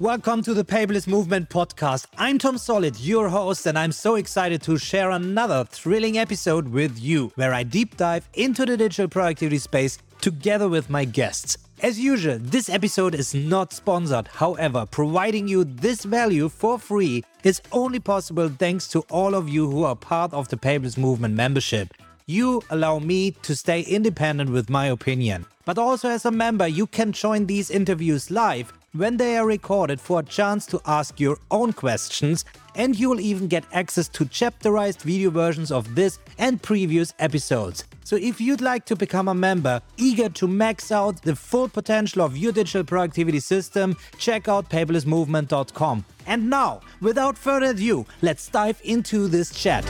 Welcome to the Paperless Movement podcast. I'm Tom Solid, your host, and I'm so excited to share another thrilling episode with you where I deep dive into the digital productivity space together with my guests. As usual, this episode is not sponsored. However, providing you this value for free is only possible thanks to all of you who are part of the Paperless Movement membership. You allow me to stay independent with my opinion. But also, as a member, you can join these interviews live when they are recorded for a chance to ask your own questions, and you will even get access to chapterized video versions of this and previous episodes. So if you'd like to become a member, eager to max out the full potential of your digital productivity system, check out paperlessmovement.com. And now, without further ado, let's dive into this chat.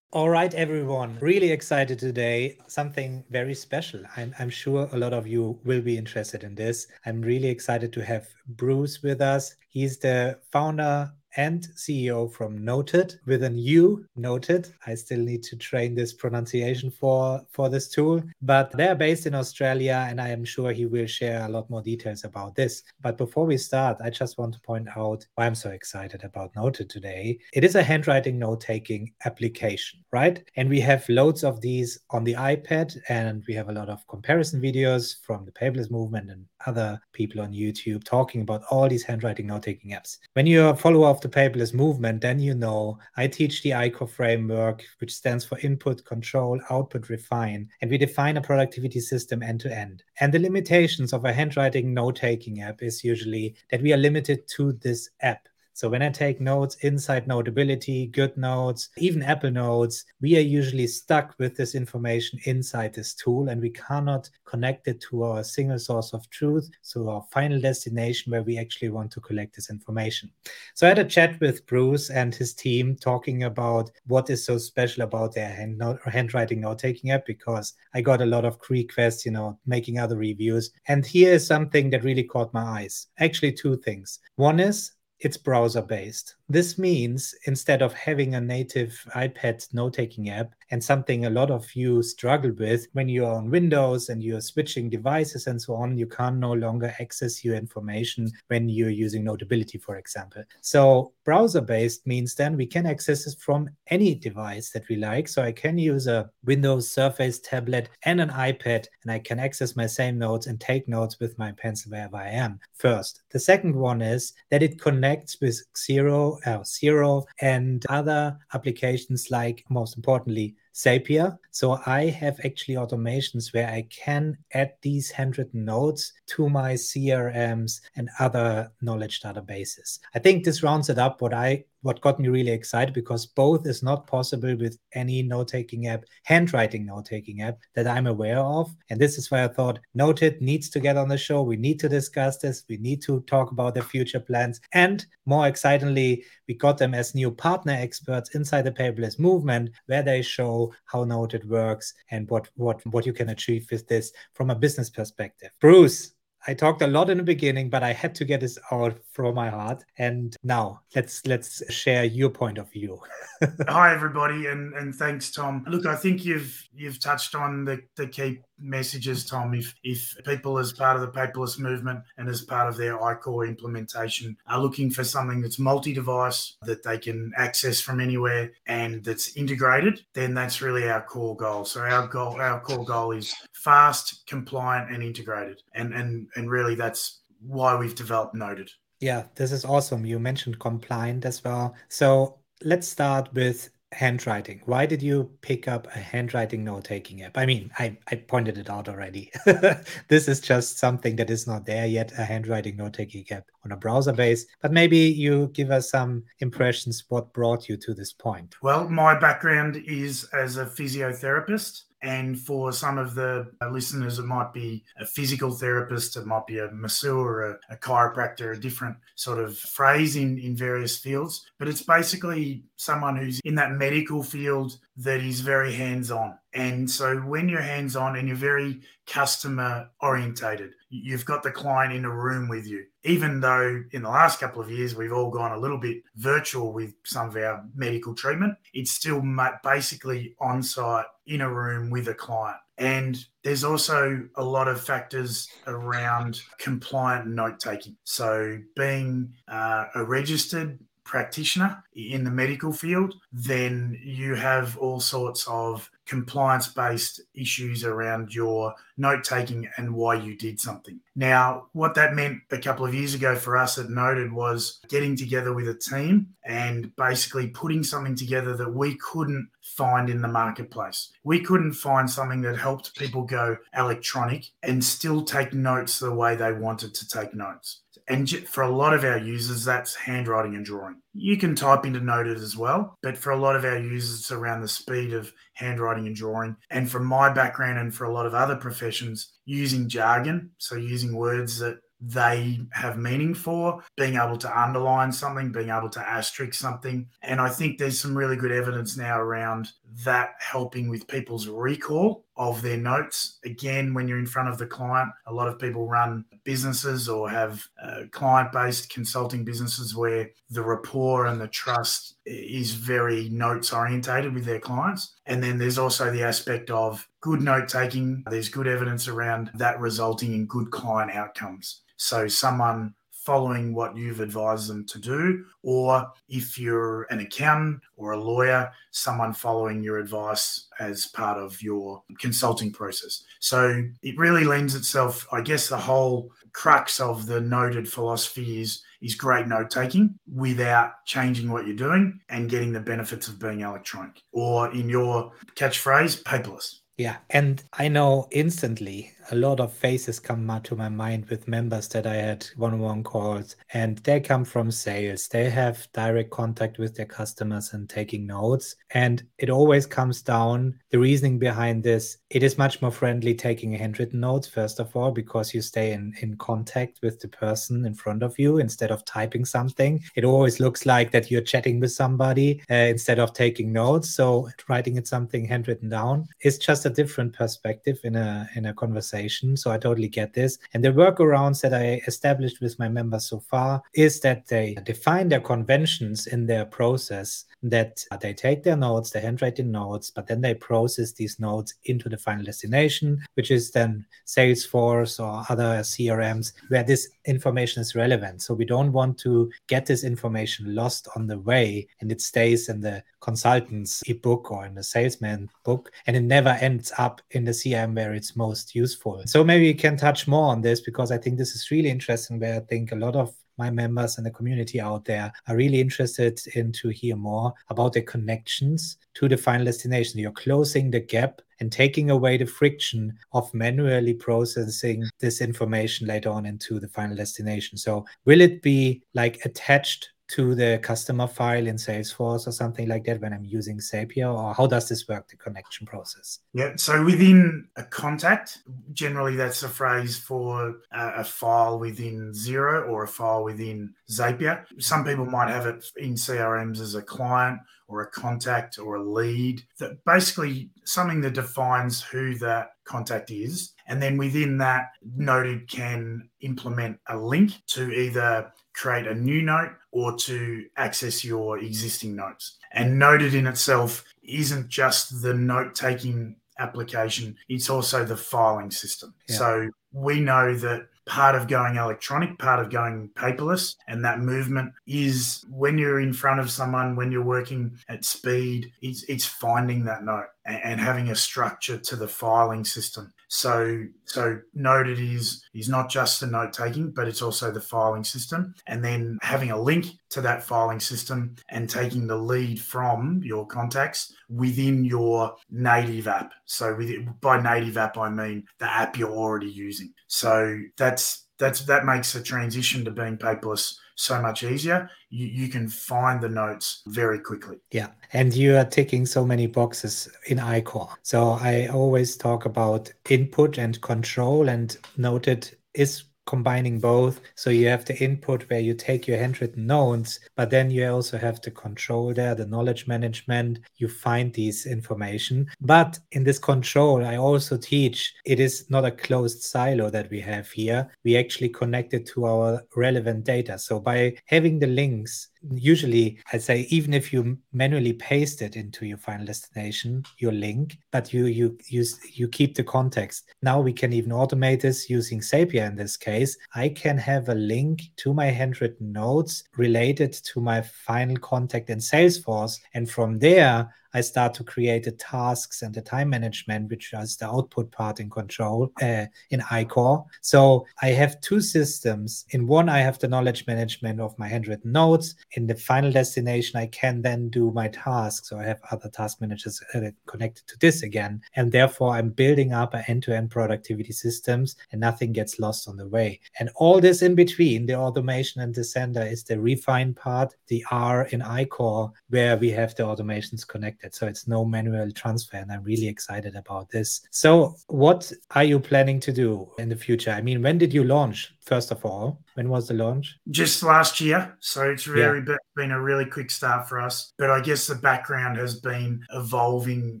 All right, everyone. Really excited today. Something very special. I'm, I'm, sure a lot of you will be interested in this. I'm really excited to have Bruce with us. He's the founder and CEO from Notud with an U, Notud. I still need to train this pronunciation for, for this tool, but they're based in Australia and I am sure he will share a lot more details about this. But before we start, I just want to point out why I'm so excited about Notud today. It is a handwriting note taking application, right? And we have loads of these on the iPad and we have a lot of comparison videos from the paperless movement and other people on YouTube talking about all these handwriting note taking apps. When you're a follower of the paperless movement, then you know I teach the ICOR framework, which stands for input, control, output, refine, and we define a productivity system end to end. And the limitations of a handwriting note taking app is usually that we are limited to this app. So when I take notes inside Notability, GoodNotes, even Apple Notes, we are usually stuck with this information inside this tool and we cannot connect it to our single source of truth, so our final destination where we actually want to collect this information. So I had a chat with Bruce and his team talking about what is so special about their hand note, handwriting note-taking app because I got a lot of requests, you know, making other reviews. And here is something that really caught my eyes. Actually, two things. One is it's browser based. This means instead of having a native iPad note taking app and something a lot of you struggle with when you're on Windows and you're switching devices and so on, you can no longer access your information when you're using Notability, for example. So, browser based means then we can access it from any device that we like. So, I can use a Windows Surface tablet and an iPad, and I can access my same notes and take notes with my pencil wherever I am. First, the second one is that it connects with Xero uh, Xero and other applications like, most importantly, Zapier. So I have actually automations where I can add these handwritten notes to my CRMs and other knowledge databases. I think this rounds it up what I what got me really excited because both is not possible with any note-taking app, handwriting note-taking app that I'm aware of. And this is why I thought Notud needs to get on the show. We need to discuss this. We need to talk about their future plans. And more excitingly, we got them as new partner experts inside the paperless movement, where they show how Notud works and what what what you can achieve with this from a business perspective. Bruce, I talked a lot in the beginning, but I had to get this out from my heart. And now let's let's share your point of view. Hi everybody, and and thanks, Tom. Look, I think you've you've touched on the, the key messages, Tom. If if people as part of the paperless movement and as part of their ICOR implementation are looking for something that's multi-device that they can access from anywhere and that's integrated, then that's really our core goal. So our goal, our core goal is fast, compliant, and integrated. And and and really that's why we've developed Notud. Yeah, this is awesome. You mentioned compliant as well. So let's start with handwriting. Why did you pick up a handwriting note taking app? I mean, I, I pointed it out already. this is just something that is not there yet, a handwriting note taking app on a browser base. But maybe you give us some impressions what brought you to this point. Well, my background is as a physiotherapist. And for some of the uh, listeners, it might be a physical therapist, it might be a masseur, a, a chiropractor, a different sort of phrase in, in various fields. But it's basically someone who's in that medical field that is very hands on. And so when you're hands on and you're very customer orientated, you've got the client in a room with you. Even though in the last couple of years we've all gone a little bit virtual with some of our medical treatment, it's still basically on site in a room with a client. And there's also a lot of factors around compliant note taking. So, being uh, a registered practitioner in the medical field, then you have all sorts of compliance based issues around your note taking and why you did something. Now, what that meant a couple of years ago for us at Notud was getting together with a team and basically putting something together that we couldn't find in the marketplace. We couldn't find something that helped people go electronic and still take notes the way they wanted to take notes. And for a lot of our users, that's handwriting and drawing. You can type into Notud as well, but for a lot of our users, it's around the speed of handwriting and drawing. And from my background and for a lot of other professions, using jargon, so using words that they have meaning for, being able to underline something, being able to asterisk something. And I think there's some really good evidence now around that helping with people's recall of their notes. Again, when you're in front of the client, a lot of people run businesses or have uh, client based consulting businesses where the rapport and the trust is very notes orientated with their clients. And then there's also the aspect of good note taking. There's good evidence around that resulting in good client outcomes. So someone following what you've advised them to do, or if you're an accountant or a lawyer, someone following your advice as part of your consulting process. So it really lends itself, I guess, the whole crux of the Notud philosophy is is great note taking without changing what you're doing and getting the benefits of being electronic or in your catchphrase paperless yeah and i know instantly a lot of faces come to my mind with members that I had one-on-one calls, and they come from sales. They have direct contact with their customers and taking notes. And it always comes down the reasoning behind this. It is much more friendly taking handwritten notes, first of all, because you stay in, in contact with the person in front of you instead of typing something. It always looks like that you're chatting with somebody uh, instead of taking notes. So writing it something handwritten down is just a different perspective in a in a conversation conversation. So I totally get this. And the workarounds that I established with my members so far is that they define their conventions in their process, that they take their notes, they handwritten notes, but then they process these notes into the final destination, which is then Salesforce or other CRMs where this information is relevant. So we don't want to get this information lost on the way and it stays in the consultant's ebook or in the salesman book and it never ends up in the CRM where it's most useful. So maybe you can touch more on this because I think this is really interesting where I think a lot of my members and the community out there are really interested in to hear more about the connections to the final destination. You're closing the gap and taking away the friction of manually processing this information later on into the final destination. So, will it be like attached to the customer file in Salesforce or something like that when I'm using Zapier? Or how does this work, the connection process? Yeah, so within a contact, generally that's a phrase for a, file within Xero or a file within Zapier. Some people might have it in CRMs as a client or a contact or a lead that basically something that defines who that contact is. And then within that Notud can implement a link to either create a new note or to access your existing notes. And Notud in itself isn't just the note taking application it's also the filing system yeah. so we know that part of going electronic, part of going paperless. And that movement is when you're in front of someone, when you're working at speed, it's, it's finding that note and, and having a structure to the filing system. So, so Notud is is not just the note taking, but it's also the filing system, and then having a link to that filing system and taking the lead from your contacts within your native app. So, with it, by native app, I mean the app you're already using. So that's that's that makes a transition to being paperless so much easier. You, you can find the notes very quickly. Yeah. And you are ticking so many boxes in ICOR. So I always talk about input and control, and Notud is combining both. So you have the input where you take your handwritten notes, but then you also have the control there, the knowledge management. You find these information. But in this control, I also teach it is not a closed silo that we have here. We actually connect it to our relevant data. So by having the links usually I'd say even if you manually paste it into your final destination your link but you you use you keep the context. Now we can even automate this using zapier in this case. I can have a link to my handwritten notes related to my final contact in salesforce and from there I start to create the tasks and the time management, which is the output part in control uh, in ICOR. So I have two systems. In one, I have the knowledge management of my handwritten notes. In the final destination, I can then do my tasks. So I have other task managers uh, connected to this again. And therefore, I'm building up an end to end productivity systems and nothing gets lost on the way. And all this in between, the automation and the sender is the refine part, the R in ICOR, where we have the automations connected So it's no manual transfer. And I'm really excited about this. So, what are you planning to do in the future? I mean, when did you launch, first of all? When was the launch? Just last year. So it's really yeah. been a really quick start for us. But I guess the background has been evolving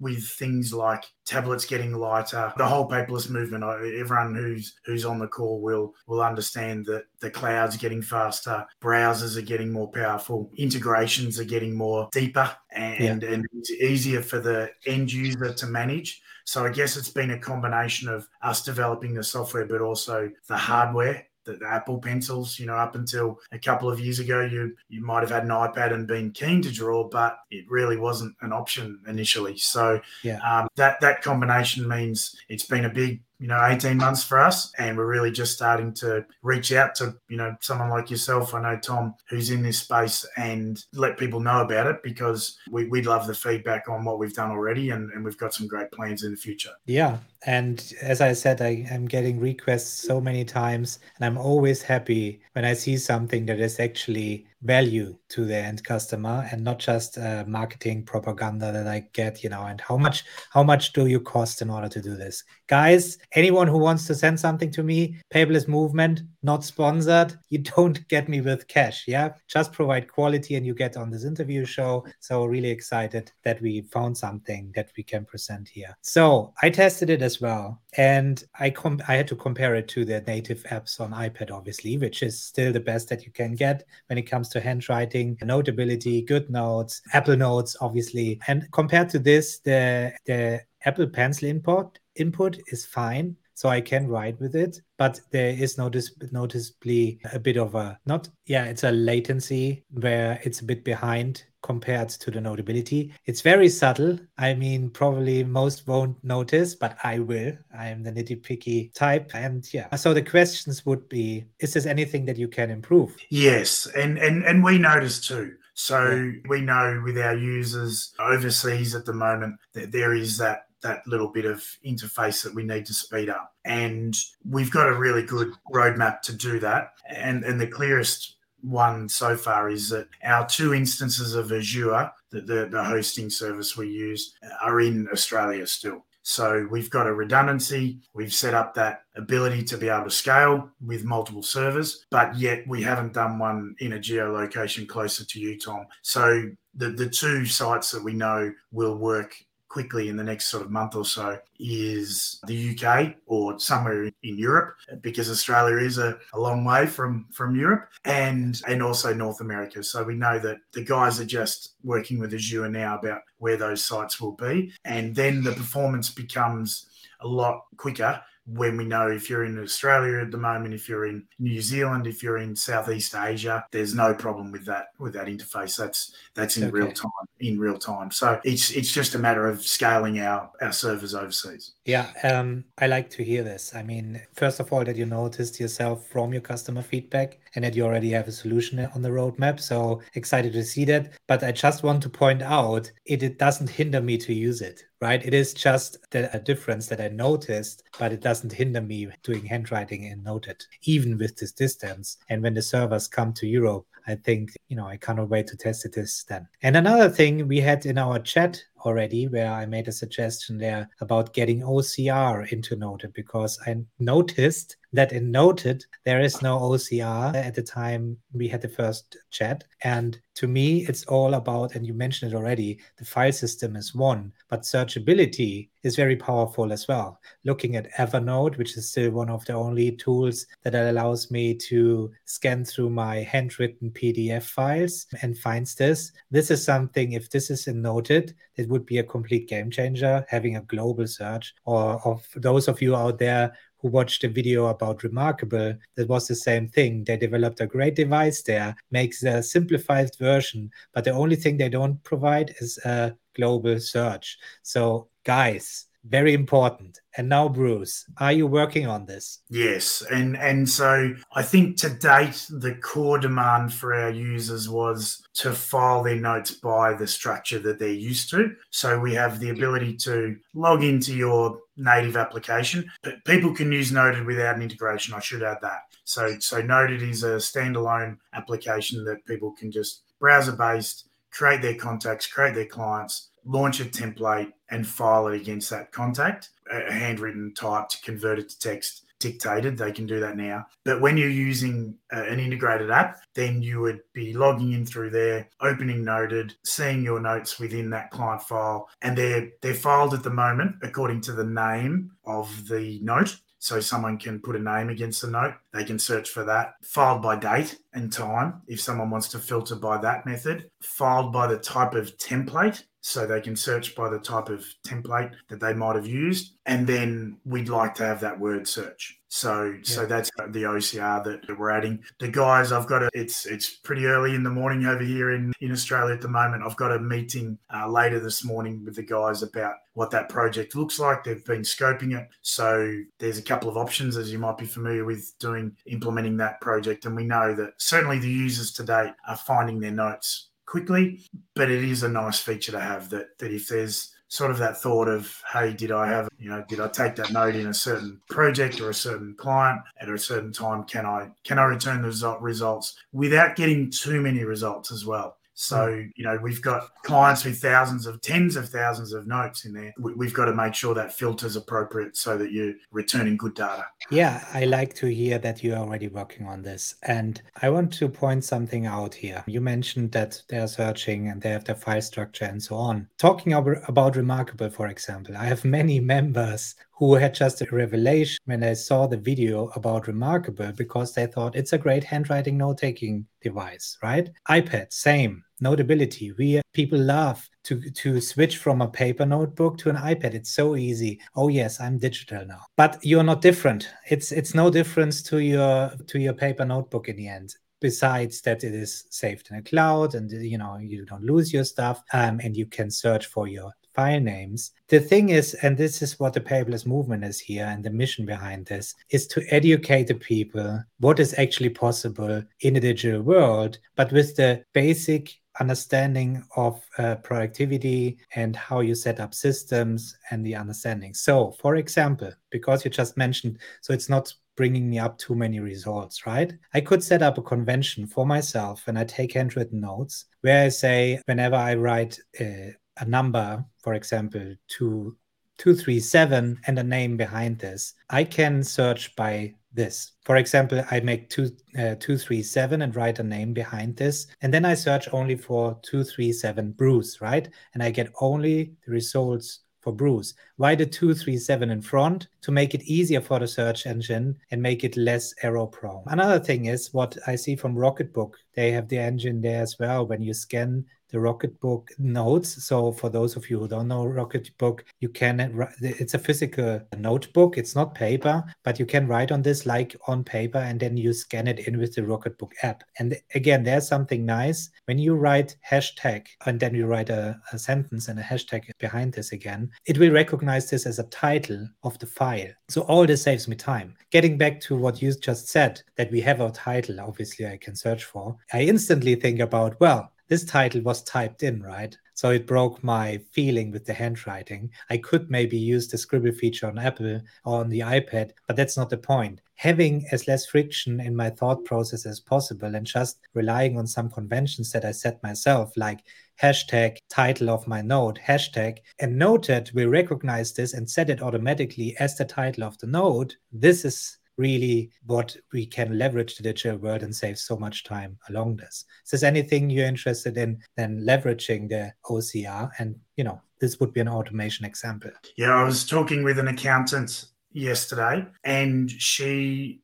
with things like tablets getting lighter, the whole paperless movement. Everyone who's who's on the call will will understand that the cloud's getting faster, browsers are getting more powerful, integrations are getting more deeper, and yeah. and it's easier for the end user to manage. So I guess it's been a combination of us developing the software, but also the hardware the, Apple pencils. You know, up until a couple of years ago, you you might have had an iPad and been keen to draw, but it really wasn't an option initially. So yeah. um, that that combination means it's been a big you know 18 months for us and we're really just starting to reach out to you know someone like yourself. I know tom who's in this space and let people know about it because we, we love the feedback on what we've done already and, and we've got some great plans in the future. Yeah and as i said I, i'm getting requests so many times and i'm always happy when i see something that is actually value to the end customer and not just uh, marketing propaganda that I get, you know, and how much how much do you cost in order to do this? Guys, anyone who wants to send something to me, paperless movement, not sponsored, you don't get me with cash, yeah? Just provide quality and you get on this interview show. So really excited that we found something that we can present here. So, I tested it as well and I com- I had to compare it to the native apps on iPad obviously, which is still the best that you can get when it comes to handwriting, Notability, GoodNotes, Apple Notes, obviously. And compared to this, the the Apple Pencil input input is fine so I can write with it. But there is notice noticeably a bit of a not yeah, it's a latency where it's a bit behind compared to the notability. It's very subtle. I mean, probably most won't notice, but I will. I am the nitty picky type. And yeah. So the questions would be is there anything that you can improve? Yes. And and and we notice too. So yeah. we know with our users overseas at the moment that there is that that little bit of interface that we need to speed up. And we've got a really good roadmap to do that. And and the clearest one so far is that our two instances of Azure, the, the, the, hosting service we use, are in Australia still. So we've got a redundancy. We've set up that ability to be able to scale with multiple servers, but yet we haven't done one in a geolocation closer to you, Tom. So the, the two sites that we know will work quickly in the next sort of month or so is the UK or somewhere in Europe because Australia is a, a, long way from from Europe and and also North America. So we know that the guys are just working with Azure now about where those sites will be and then the performance becomes a lot quicker when we know if you're in Australia at the moment, if you're in New Zealand, if you're in Southeast Asia, there's no problem with that with that interface. That's that's in okay. real time in real time. So it's it's just a matter of scaling our our servers overseas. Yeah, um, I like to hear this. I mean, first of all, that you noticed yourself from your customer feedback and that you already have a solution on the roadmap. So excited to see that. But I just want to point out it, it doesn't hinder me to use it right? It is just the, a difference that I noticed, but it doesn't hinder me doing handwriting in Notud, even with this distance. And when the servers come to Europe, I think, you know, I cannot wait to test it this then. And another thing we had in our chat already where I made a suggestion there about getting OCR into Notud because I noticed that in Notud, there is no OCR at the time we had the first chat. And to me, it's all about, and you mentioned it already, the file system is one, but searchability is very powerful as well. Looking at Evernote, which is still one of the only tools that allows me to scan through my handwritten PDF files and finds this. This is something, if this is in Notud, it would be a complete game changer having a global search. Or of those of you out there who watched a video about reMarkable that was the same thing. They developed a great device there, makes a simplified version, but the only thing they don't provide is a global search. So, guys, very important. And now, Bruce, are you working on this? Yes, and and so I think to date the core demand for our users was to file their notes by the structure that they're used to. So we have the ability to log into your native application, but people can use Notud without an integration. I should add that. So so Notud is a standalone application that people can just browser based create their contacts, create their clients, launch a template and file it against that contact, a handwritten type to convert it to text dictated. They can do that now. But when you're using uh, an integrated app, then you would be logging in through there, opening Notud, seeing your notes within that client file, and they're they're filed at the moment according to the name of the note. So someone can put a name against the note. They can search for that. Filed by date and time, if someone wants to filter by that method. Filed by the type of template so they can search by the type of template that they might have used. And then we'd like to have that word search. So yeah. so that's the ocr that we're adding. The guys i've got a it's it's pretty early in the morning over here in in australia at the moment. I've got a meeting uh, later this morning with the guys about what that project looks like. They've been scoping it. So there's a couple of options as you might be familiar with doing implementing that project. And we know that certainly the users today are finding their notes quickly. But it is a nice feature to have that that if there's sort of that thought of, hey, did I have, you know, did I take that note in a certain project or a certain client at a certain time? Can I can I return the result, results without getting too many results as well? So, you know, we've got clients with thousands of tens of thousands of notes in there. We've got to make sure that filter's appropriate so that you're returning good data. Yeah, I like to hear that you're already working on this. And I want to point something out here. You mentioned that they're searching and they have their file structure and so on. Talking about reMarkable, for example, I have many members who had just a revelation when they saw the video about reMarkable because they thought it's a great handwriting note taking device, right? iPad, same. Notability. We people love to to switch from a paper notebook to an iPad. It's so easy. Oh yes, I'm digital now. But you're not different. It's it's no difference to your to your paper notebook in the end besides that it is saved in a cloud and you know you don't lose your stuff um, and you can search for your file names. The thing is, and this is what the paperless movement is here, and the mission behind this is to educate the people what is actually possible in a digital world, but with the basic understanding of uh, productivity and how you set up systems and the understanding. So, for example, because you just mentioned, so it's not bringing me up too many results, right? I could set up a convention for myself and I take handwritten notes where I say, whenever I write uh, a number, for example, two, 237 and a name behind this, I can search by this. For example, I make two, uh, 237 and write a name behind this. And then I search only for 237 Bruce, right? And I get only the results for Bruce. Why the 237 in front? To make it easier for the search engine and make it less error prone. Another thing is what I see from Rocketbook. They have the engine there as well. When you scan the Rocketbook notes. So for those of you who don't know Rocketbook, you can it's a physical notebook. It's not paper, but you can write on this like on paper, and then you scan it in with the Rocketbook app. And again, there's something nice when you write hashtag and then you write a, a sentence and a hashtag behind this again. It will recognize this as a title of the file. So all this saves me time. Getting back to what you just said, that we have a title, obviously I can search for. I instantly think about well this title was typed in, right? So it broke my feeling with the handwriting. I could maybe use the scribble feature on Apple or on the iPad, but that's not the point. Having as less friction in my thought process as possible and just relying on some conventions that I set myself, like hashtag title of my note, hashtag, and Notud will recognize this and set it automatically as the title of the note. This is really what we can leverage the digital world and save so much time along this. Is there anything you're interested in then leveraging the OCR? And, you know, this would be an automation example. Yeah, I was talking with an accountant yesterday and she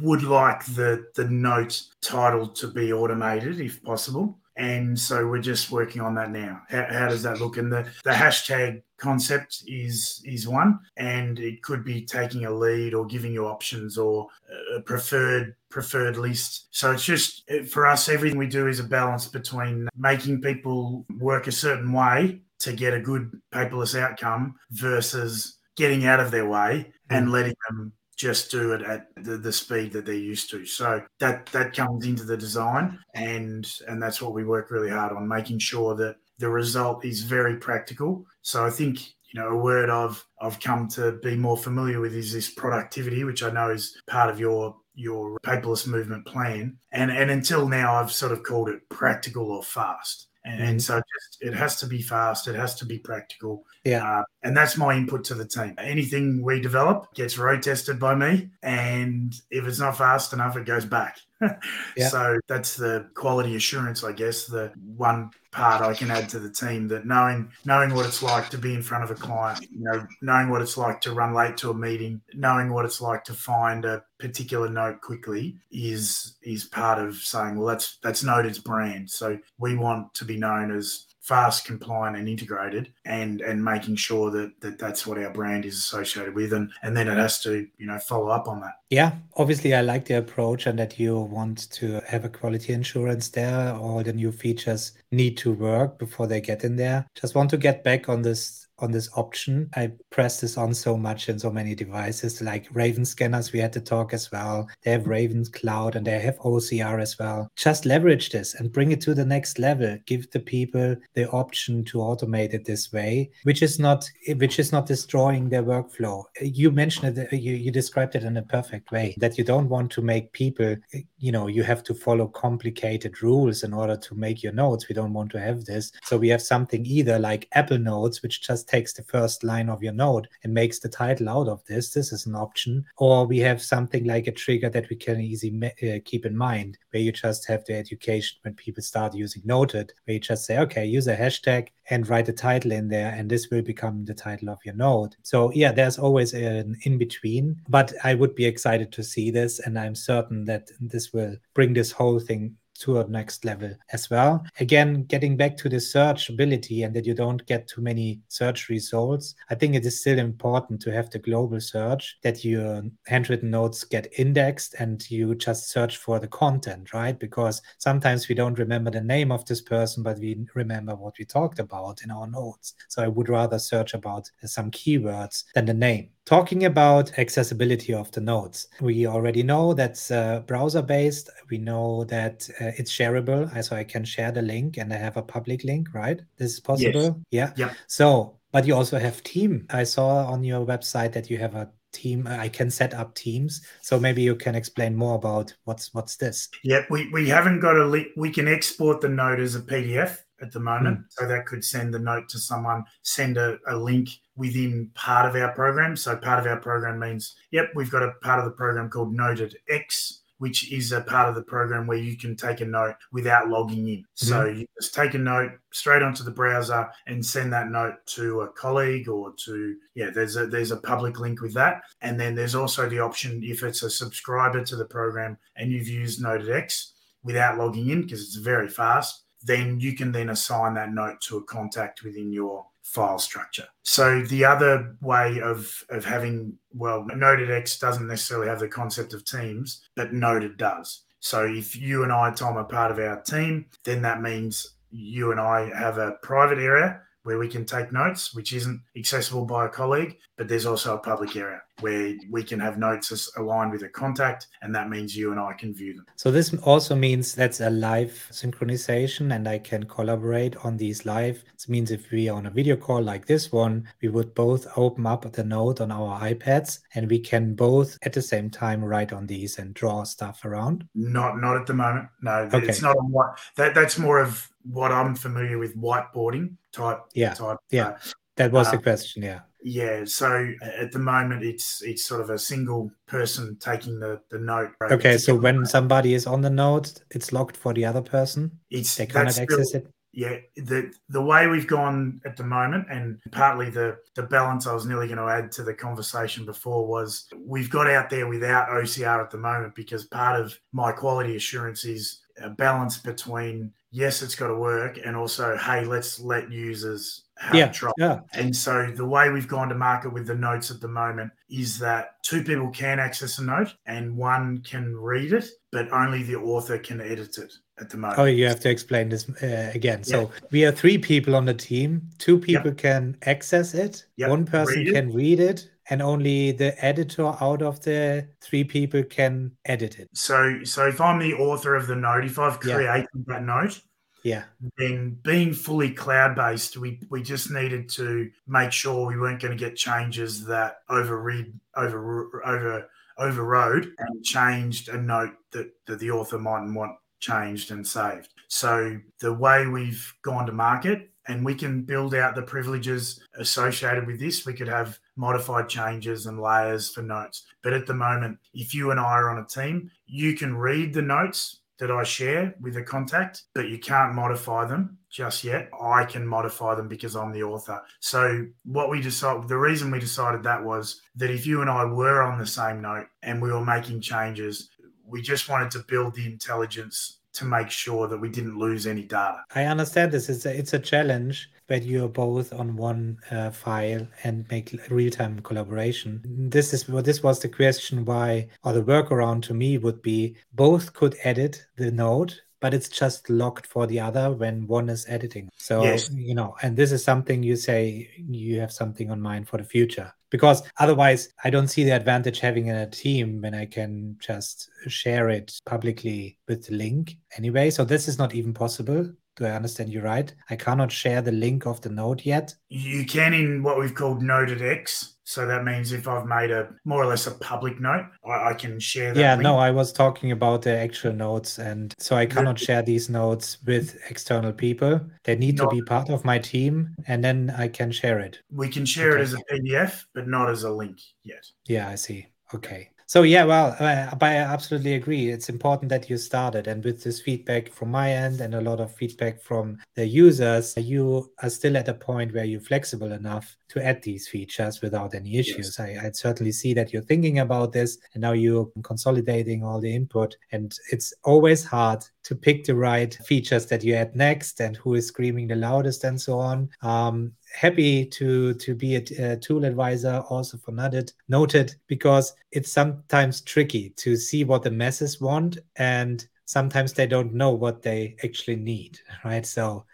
would like the the note title to be automated if possible and so we're just working on that now. How, how, does that look? And the, the hashtag concept is is one and it could be taking a lead or giving you options or a preferred preferred list. So it's just for us everything we do is a balance between making people work a certain way to get a good paperless outcome versus getting out of their way and mm. letting them just do it at the, the speed that they're used to. So that that comes into the design, and and that's what we work really hard on, making sure that the result is very practical. So I think you know a word I've I've come to be more familiar with is this productivity, which I know is part of your your paperless movement plan. And and until now, I've sort of called it practical or fast. And, and, so just, it has to be fast, it has to be practical. Yeah. Uh, and that's my input to the team. Anything we develop gets road tested by me. And if it's not fast enough, it goes back. yeah. So that's the quality assurance, I guess, the one part I can add to the team that knowing knowing what it's like to be in front of a client, you know, knowing what it's like to run late to a meeting, knowing what it's like to find a particular note quickly is is part of saying, well, that's that's Notud's brand. So we want to be known as fast, compliant, and integrated, and and making sure that, that that's what our brand is associated with, and and then it has to you know follow up on that. Yeah, obviously, I like the approach, and that you want to have a quality insurance there. All the new features need to work before they get in there. Just want to get back on this on this option. I press this on so much in so many devices, like Raven scanners. We had to talk as well. They have Raven Cloud and they have OCR as well. Just leverage this and bring it to the next level. Give the people the option to automate it this way, which is not which is not destroying their workflow. You mentioned it. You, you described it in a perfect way that you don't want to make people. You know, you have to follow complicated rules in order to make your notes. We don't want to have this. So we have something either like Apple Notes, which just takes the first line of your node and makes the title out of this. This is an option. Or we have something like a trigger that we can easily uh, keep in mind, where you just have the education when people start using Notud, where you just say, okay, use a hashtag and write a title in there, and this will become the title of your node. So, yeah, there's always an in between, but I would be excited to see this, and I'm certain that this will bring this whole thing to a next level as well. Again, getting back to the searchability and that you don't get too many search results, I think it is still important to have the global search that your handwritten notes get indexed and you just search for the content, right? Because sometimes we don't remember the name of this person, but we remember what we talked about in our notes. So I would rather search about some keywords than the name. Talking about accessibility of the notes, we already know that's uh, browser based. We know that uh, it's shareable, so I can share the link and I have a public link, right? This is possible. Yes. Yeah. Yeah. So, but you also have team. I saw on your website that you have a team. I can set up teams. So maybe you can explain more about what's what's this. Yeah, we, we haven't got a link. We can export the note as a PDF at the moment. Mm. So that could send the note to someone, send a, a link within part of our program. So part of our program means, yep, we've got a part of the program called Notud X, which is a part of the program where you can take a note without logging in. Mm-hmm. So you just take a note straight onto the browser and send that note to a colleague or to yeah, there's a there's a public link with that. And then there's also the option if it's a subscriber to the program and you've used Notud X without logging in because it's very fast then you can then assign that note to a contact within your file structure. So the other way of, of having, well, Notud X doesn't necessarily have the concept of teams, but Notud does. So if you and I, Tom, are part of our team, then that means you and I have a private area where we can take notes, which isn't accessible by a colleague, but there's also a public area where we can have notes aligned with a contact, and that means you and I can view them. So this also means that's a live synchronization, and I can collaborate on these live. This means if we are on a video call like this one, we would both open up the note on our iPads, and we can both at the same time write on these and draw stuff around. Not not at the moment. No, okay. it's not on what that that's more of what I'm familiar with whiteboarding type. Yeah, type. Yeah, uh, that was uh, the question. Yeah. Yeah, so at the moment it's it's sort of a single person taking the, the note. Okay, so when somebody is on the note, it's locked for the other person. It's they cannot access it. Yeah, the the way we've gone at the moment, and partly the the balance I was nearly going to add to the conversation before was we've got out there without OCR at the moment because part of my quality assurance is a balance between yes, it's got to work, and also hey, let's let users yeah, yeah. And so the way we've gone to market with the notes at the moment is that two people can access a note and one can read it, but only the author can edit it at the moment. Oh, you have to explain this uh, again. Yeah. So we are three people on the team. Two people yep. can access it. Yep. One person read can read it, and only the editor out of the three people can edit it. So, so if I'm the author of the note, if I've created yeah. that note, yeah. Then being fully cloud based, we, we just needed to make sure we weren't going to get changes that overread over over overrode and changed a note that, that the author mightn't want changed and saved. So the way we've gone to market and we can build out the privileges associated with this. We could have modified changes and layers for notes. But at the moment, if you and I are on a team, you can read the notes that I share with a contact, but you can't modify them just yet. I can modify them because I'm the author. So what we decided, the reason we decided that was that if you and I were on the same note and we were making changes, we just wanted to build the intelligence to make sure that we didn't lose any data. I understand this. It's a, it's a challenge that you're both on one uh, file and make real-time collaboration. This is what this was the question why, or the workaround to me would be both could edit the node but it's just locked for the other when one is editing. So, yes. you know, and this is something you say you have something on mind for the future because otherwise I don't see the advantage having a team when I can just share it publicly with the link anyway. So this is not even possible. Do I understand you right? I cannot share the link of the node yet. You can in what we've called Notud X. So that means if I've made a more or less a public note, I, I can share that. Yeah, link. no, I was talking about the actual notes. And so I cannot share these notes with external people. They need not, to be part of my team and then I can share it. We can share okay. it as a PDF, but not as a link yet. Yeah, I see. Okay. So yeah, well, uh, I absolutely agree. It's important that you started, and with this feedback from my end and a lot of feedback from the users, you are still at a point where you're flexible enough to add these features without any issues. Yes. I, I certainly see that you're thinking about this, and now you're consolidating all the input. And it's always hard to pick the right features that you add next, and who is screaming the loudest, and so on. Um, happy to to be a, a, tool advisor also for Notud Notud because it's sometimes tricky to see what the masses want and sometimes they don't know what they actually need right? So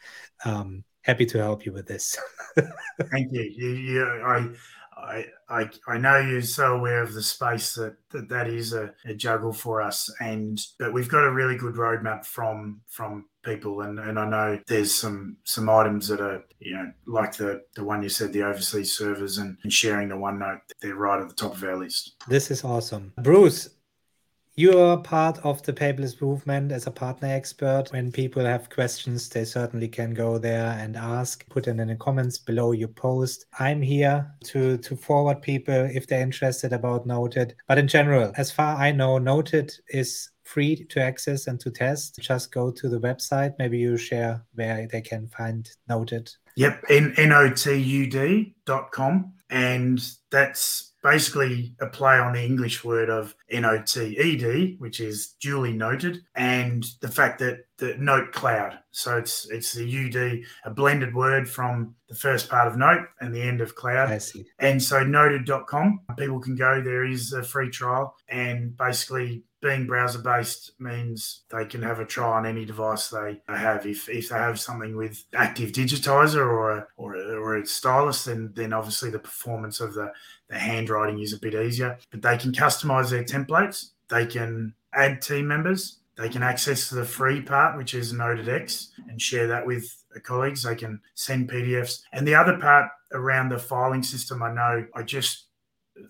um happy to help you with this. Thank you you I, I I I know you're so aware of the space that that, that is a, a juggle for us and but we've got a really good roadmap from from people and, and I know there's some some items that are you know like the the one you said the overseas servers and, and sharing the OneNote they're right at the top of our list. This is awesome. Bruce, you are part of the paperless movement as a partner expert. When people have questions, they certainly can go there and ask. Put them in the comments below your post. I'm here to to forward people if they're interested about Notud. But in general, as far I know, Notud is free to access and to test. Just go to the website. Maybe you share where they can find Notud. Yep, in notud.com. And that's basically a play on the English word of NOTED, which is duly noted, and the fact that the note cloud. So it's it's the UD, a blended word from the first part of note and the end of cloud. I see. And so notud.com, people can go. There is a free trial, and basically being browser based means they can have a try on any device they have. If, if they have something with active digitizer or a, or a, or a stylus, then then obviously the performance of the, the handwriting is a bit easier. But they can customize their templates. They can add team members. They can access the free part, which is Notud X, and share that with colleagues. They can send PDFs. And the other part around the filing system, I know I just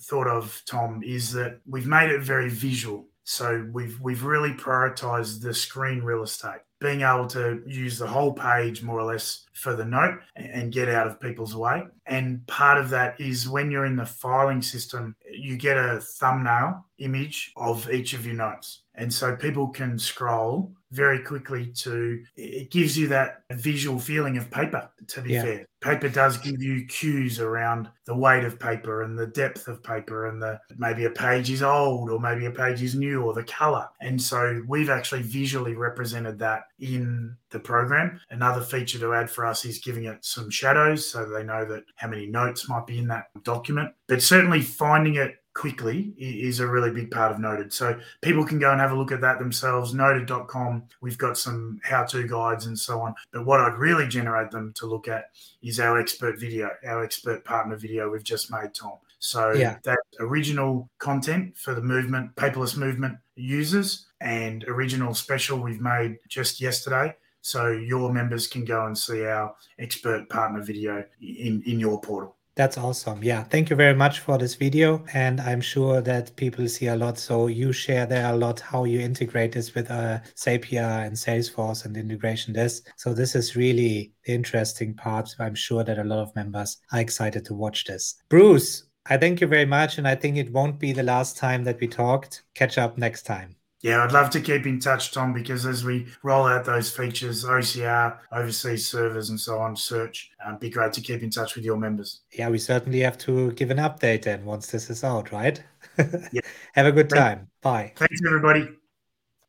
thought of, Tom, is that we've made it very visual. So we've we've really prioritized the screen real estate, being able to use the whole page more or less for the note and get out of people's way. And part of that is when you're in the filing system, you get a thumbnail image of each of your notes. And so people can scroll very quickly to it gives you that visual feeling of paper to be yeah. fair. Paper does give you cues around the weight of paper and the depth of paper and the maybe a page is old or maybe a page is new or the color. And so we've actually visually represented that in the program. Another feature to add for us is giving it some shadows so they know that how many notes might be in that document. But certainly finding it quickly is a really big part of Notud. So people can go and have a look at that themselves. Notud.com, we've got some how to guides and so on. But what I'd really generate them to look at is our expert video, our expert partner video we've just made, Tom. So yeah. that original content for the movement, paperless movement users, and original special we've made just yesterday. So your members can go and see our expert partner video in, in your portal. That's awesome. Yeah. Thank you very much for this video. And I'm sure that people see a lot. So you share there a lot how you integrate this with uh, Zapier and Salesforce and integration this. So this is really the interesting part. I'm sure that a lot of members are excited to watch this. Bruce, I thank you very much. And I think it won't be the last time that we talked. Catch up next time. Yeah, I'd love to keep in touch, Tom, because as we roll out those features, OCR, overseas servers, and so on, search, um, be great to keep in touch with your members. Yeah, we certainly have to give an update then once this is out, right? yeah. Have a good time. Bye. Thanks, everybody.